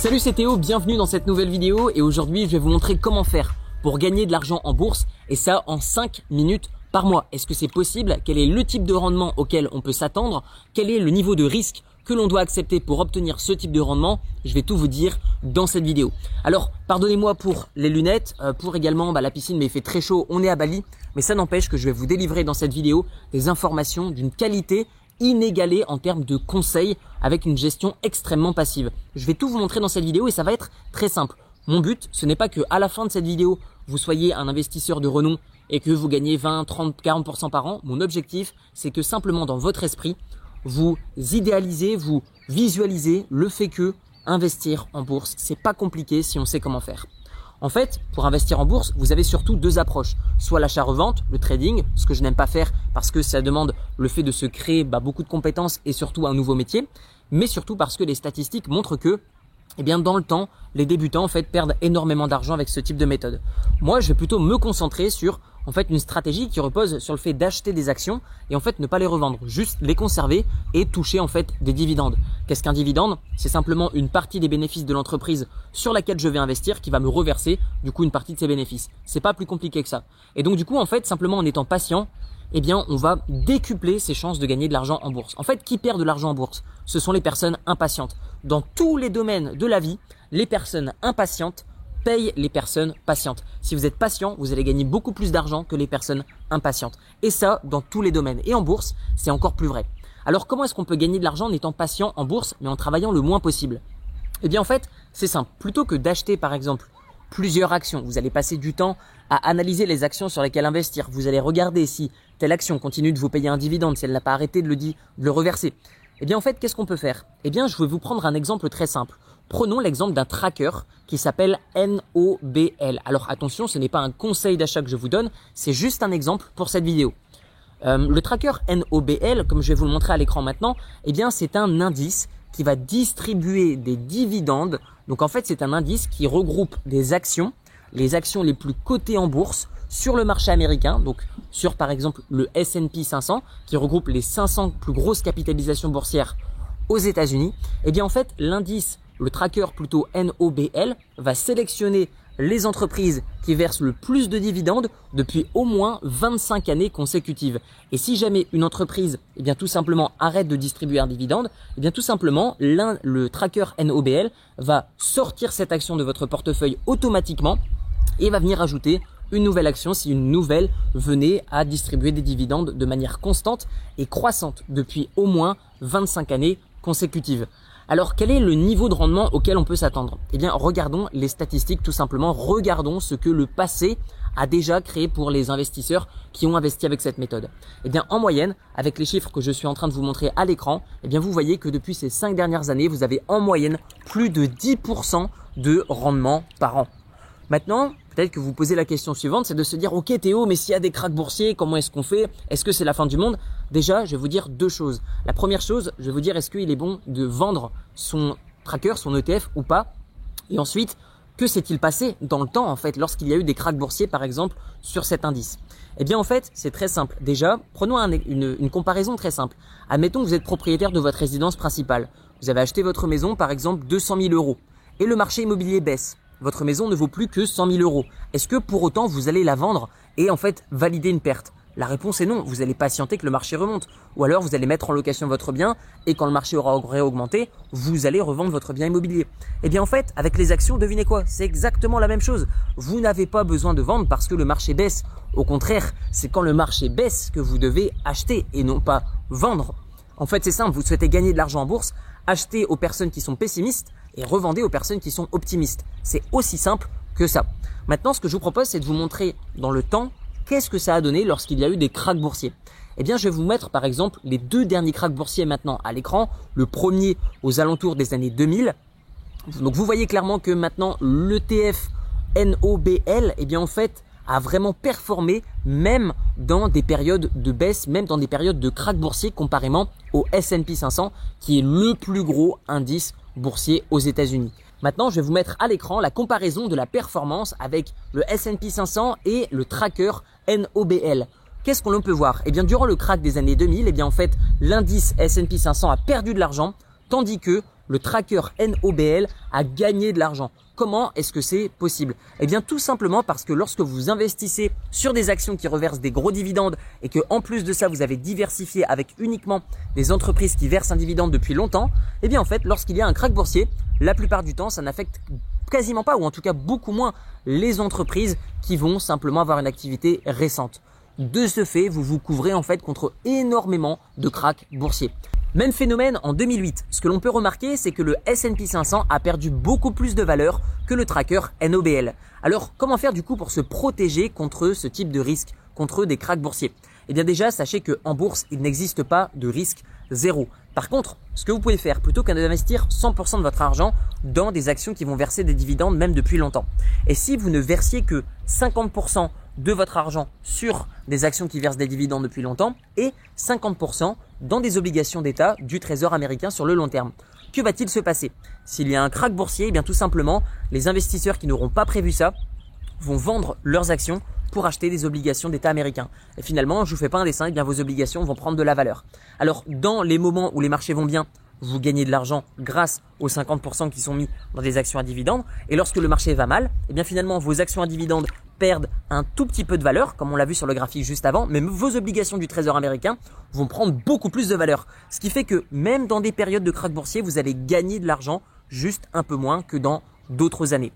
Salut c'est Théo, bienvenue dans cette nouvelle vidéo et aujourd'hui je vais vous montrer comment faire pour gagner de l'argent en bourse et ça en 5 minutes par mois. Est-ce que c'est possible? Quel est le type de rendement auquel on peut s'attendre? Quel est le niveau de risque que l'on doit accepter pour obtenir ce type de rendement? Je vais tout vous dire dans cette vidéo. Alors, pardonnez-moi pour les lunettes, euh, pour également bah, la piscine, mais il fait très chaud, on est à Bali, mais ça n'empêche que je vais vous délivrer dans cette vidéo des informations d'une qualité inégalée en termes de conseils avec une gestion extrêmement passive. Je vais tout vous montrer dans cette vidéo et ça va être très simple. Mon but, ce n'est pas que à la fin de cette vidéo, vous soyez un investisseur de renom et que vous gagnez 20, 30, 40% par an. Mon objectif, c'est que simplement dans votre esprit, vous idéalisez, vous visualisez le fait que investir en bourse, c'est pas compliqué si on sait comment faire. En fait, pour investir en bourse, vous avez surtout deux approches. Soit l'achat-revente, le trading, ce que je n'aime pas faire parce que ça demande le fait de se créer bah, beaucoup de compétences et surtout un nouveau métier, mais surtout parce que les statistiques montrent que eh bien dans le temps, les débutants en fait perdent énormément d'argent avec ce type de méthode. Moi, je vais plutôt me concentrer sur en fait une stratégie qui repose sur le fait d'acheter des actions et en fait ne pas les revendre, juste les conserver et toucher en fait des dividendes. Qu'est-ce qu'un dividende? C'est simplement une partie des bénéfices de l'entreprise sur laquelle je vais investir qui va me reverser du coup une partie de ces bénéfices. C'est pas plus compliqué que ça. Et donc du coup en fait simplement en étant patient, eh bien on va décupler ses chances de gagner de l'argent en bourse. En fait, qui perd de l'argent en bourse? Ce sont les personnes impatientes. Dans tous les domaines de la vie, les personnes impatientes paye les personnes patientes. Si vous êtes patient, vous allez gagner beaucoup plus d'argent que les personnes impatientes. Et ça, dans tous les domaines. Et en bourse, c'est encore plus vrai. Alors comment est-ce qu'on peut gagner de l'argent en étant patient en bourse, mais en travaillant le moins possible? Eh bien en fait, c'est simple. Plutôt que d'acheter par exemple plusieurs actions, vous allez passer du temps à analyser les actions sur lesquelles investir. Vous allez regarder si telle action continue de vous payer un dividende, si elle n'a pas arrêté de le, de le reverser. Eh bien en fait, qu'est-ce qu'on peut faire? Eh bien, je vais vous prendre un exemple très simple. Prenons l'exemple d'un tracker qui s'appelle NOBL. Alors attention, ce n'est pas un conseil d'achat que je vous donne, c'est juste un exemple pour cette vidéo. Euh, le tracker NOBL, comme je vais vous le montrer à l'écran maintenant, eh bien c'est un indice qui va distribuer des dividendes. Donc en fait, c'est un indice qui regroupe des actions, les actions les plus cotées en bourse sur le marché américain, donc sur par exemple le S&P 500 qui regroupe les 500 plus grosses capitalisations boursières aux États-Unis. Eh bien en fait, l'indice le tracker plutôt NOBL va sélectionner les entreprises qui versent le plus de dividendes depuis au moins 25 années consécutives. Et si jamais une entreprise, eh bien tout simplement arrête de distribuer un dividende, eh bien tout simplement le tracker NOBL va sortir cette action de votre portefeuille automatiquement et va venir ajouter une nouvelle action si une nouvelle venait à distribuer des dividendes de manière constante et croissante depuis au moins 25 années consécutives. Alors quel est le niveau de rendement auquel on peut s'attendre? Eh bien regardons les statistiques tout simplement, regardons ce que le passé a déjà créé pour les investisseurs qui ont investi avec cette méthode. Eh bien en moyenne, avec les chiffres que je suis en train de vous montrer à l'écran, eh bien vous voyez que depuis ces 5 dernières années, vous avez en moyenne plus de 10% de rendement par an. Maintenant, peut-être que vous posez la question suivante, c'est de se dire, ok Théo, mais s'il y a des cracks boursiers, comment est-ce qu'on fait? Est-ce que c'est la fin du monde? Déjà, je vais vous dire deux choses. La première chose, je vais vous dire, est-ce qu'il est bon de vendre son tracker, son ETF ou pas? Et ensuite, que s'est-il passé dans le temps en fait lorsqu'il y a eu des cracks boursiers par exemple sur cet indice? Eh bien en fait c'est très simple. Déjà prenons une, une, comparaison très simple. Admettons que vous êtes propriétaire de votre résidence principale. Vous avez acheté votre maison par exemple 200 000 euros et le marché immobilier baisse votre maison ne vaut plus que 100 000 euros. Est-ce que pour autant vous allez la vendre et en fait valider une perte? La réponse est non. Vous allez patienter que le marché remonte. Ou alors vous allez mettre en location votre bien et quand le marché aura augmenté, vous allez revendre votre bien immobilier. Eh bien en fait, avec les actions, devinez quoi? C'est exactement la même chose. Vous n'avez pas besoin de vendre parce que le marché baisse. Au contraire, c'est quand le marché baisse que vous devez acheter et non pas vendre. En fait, c'est simple, vous souhaitez gagner de l'argent en bourse, achetez aux personnes qui sont pessimistes et revendez aux personnes qui sont optimistes. C'est aussi simple que ça. Maintenant, ce que je vous propose, c'est de vous montrer dans le temps qu'est-ce que ça a donné lorsqu'il y a eu des cracks boursiers. Eh bien, je vais vous mettre par exemple les deux derniers cracks boursiers maintenant à l'écran. Le premier aux alentours des années 2000. Donc vous voyez clairement que maintenant l'ETF NOBL, eh bien en fait, a vraiment performé même dans des périodes de baisse, même dans des périodes de crack boursier comparément au S&P 500 qui est le plus gros indice boursier aux États-Unis. Maintenant, je vais vous mettre à l'écran la comparaison de la performance avec le S&P 500 et le tracker NOBL. Qu'est-ce qu'on peut voir? Eh bien, durant le crack des années 2000, eh bien en fait, l'indice S&P 500 a perdu de l'argent, tandis que le tracker NOBL a gagné de l'argent. Comment est-ce que c'est possible? Eh bien tout simplement parce que lorsque vous investissez sur des actions qui reversent des gros dividendes et que en plus de ça vous avez diversifié avec uniquement des entreprises qui versent un dividende depuis longtemps, eh bien en fait lorsqu'il y a un crack boursier, la plupart du temps ça n'affecte quasiment pas ou en tout cas beaucoup moins les entreprises qui vont simplement avoir une activité récente. De ce fait, vous vous couvrez en fait contre énormément de cracks boursiers. Même phénomène en 2008. Ce que l'on peut remarquer, c'est que le S&P 500 a perdu beaucoup plus de valeur que le tracker NOBL. Alors, comment faire du coup pour se protéger contre ce type de risque, contre des cracks boursiers? Eh bien déjà, sachez qu'en bourse, il n'existe pas de risque zéro. Par contre, ce que vous pouvez faire, plutôt qu'un d'investir 100% de votre argent dans des actions qui vont verser des dividendes même depuis longtemps, et si vous ne versiez que 50% de votre argent sur des actions qui versent des dividendes depuis longtemps et 50% dans des obligations d'État du Trésor américain sur le long terme. Que va-t-il se passer? S'il y a un krach boursier, eh bien tout simplement, les investisseurs qui n'auront pas prévu ça vont vendre leurs actions pour acheter des obligations d'État américains. Et finalement, je vous fais pas un dessin, eh bien vos obligations vont prendre de la valeur. Alors, dans les moments où les marchés vont bien, vous gagnez de l'argent grâce aux 50% qui sont mis dans des actions à dividendes. Et lorsque le marché va mal, eh bien finalement vos actions à dividendes perdent un tout petit peu de valeur, comme on l'a vu sur le graphique juste avant, mais vos obligations du Trésor américain vont prendre beaucoup plus de valeur. Ce qui fait que même dans des périodes de krach boursier, vous allez gagner de l'argent juste un peu moins que dans d'autres années.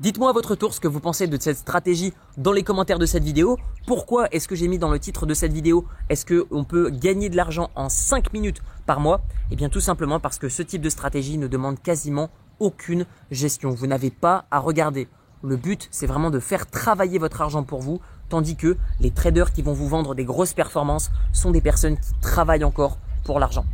Dites-moi à votre tour ce que vous pensez de cette stratégie dans les commentaires de cette vidéo. Pourquoi est-ce que j'ai mis dans le titre de cette vidéo Est-ce qu'on peut gagner de l'argent en 5 minutes par mois? Eh bien tout simplement parce que ce type de stratégie ne demande quasiment aucune gestion. Vous n'avez pas à regarder. Le but, c'est vraiment de faire travailler votre argent pour vous, tandis que les traders qui vont vous vendre des grosses performances sont des personnes qui travaillent encore pour l'argent.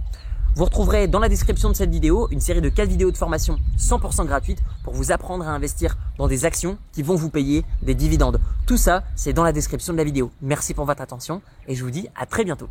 Vous retrouverez dans la description de cette vidéo une série de 4 vidéos de formation 100% gratuites pour vous apprendre à investir dans des actions qui vont vous payer des dividendes. Tout ça, c'est dans la description de la vidéo. Merci pour votre attention et je vous dis à très bientôt.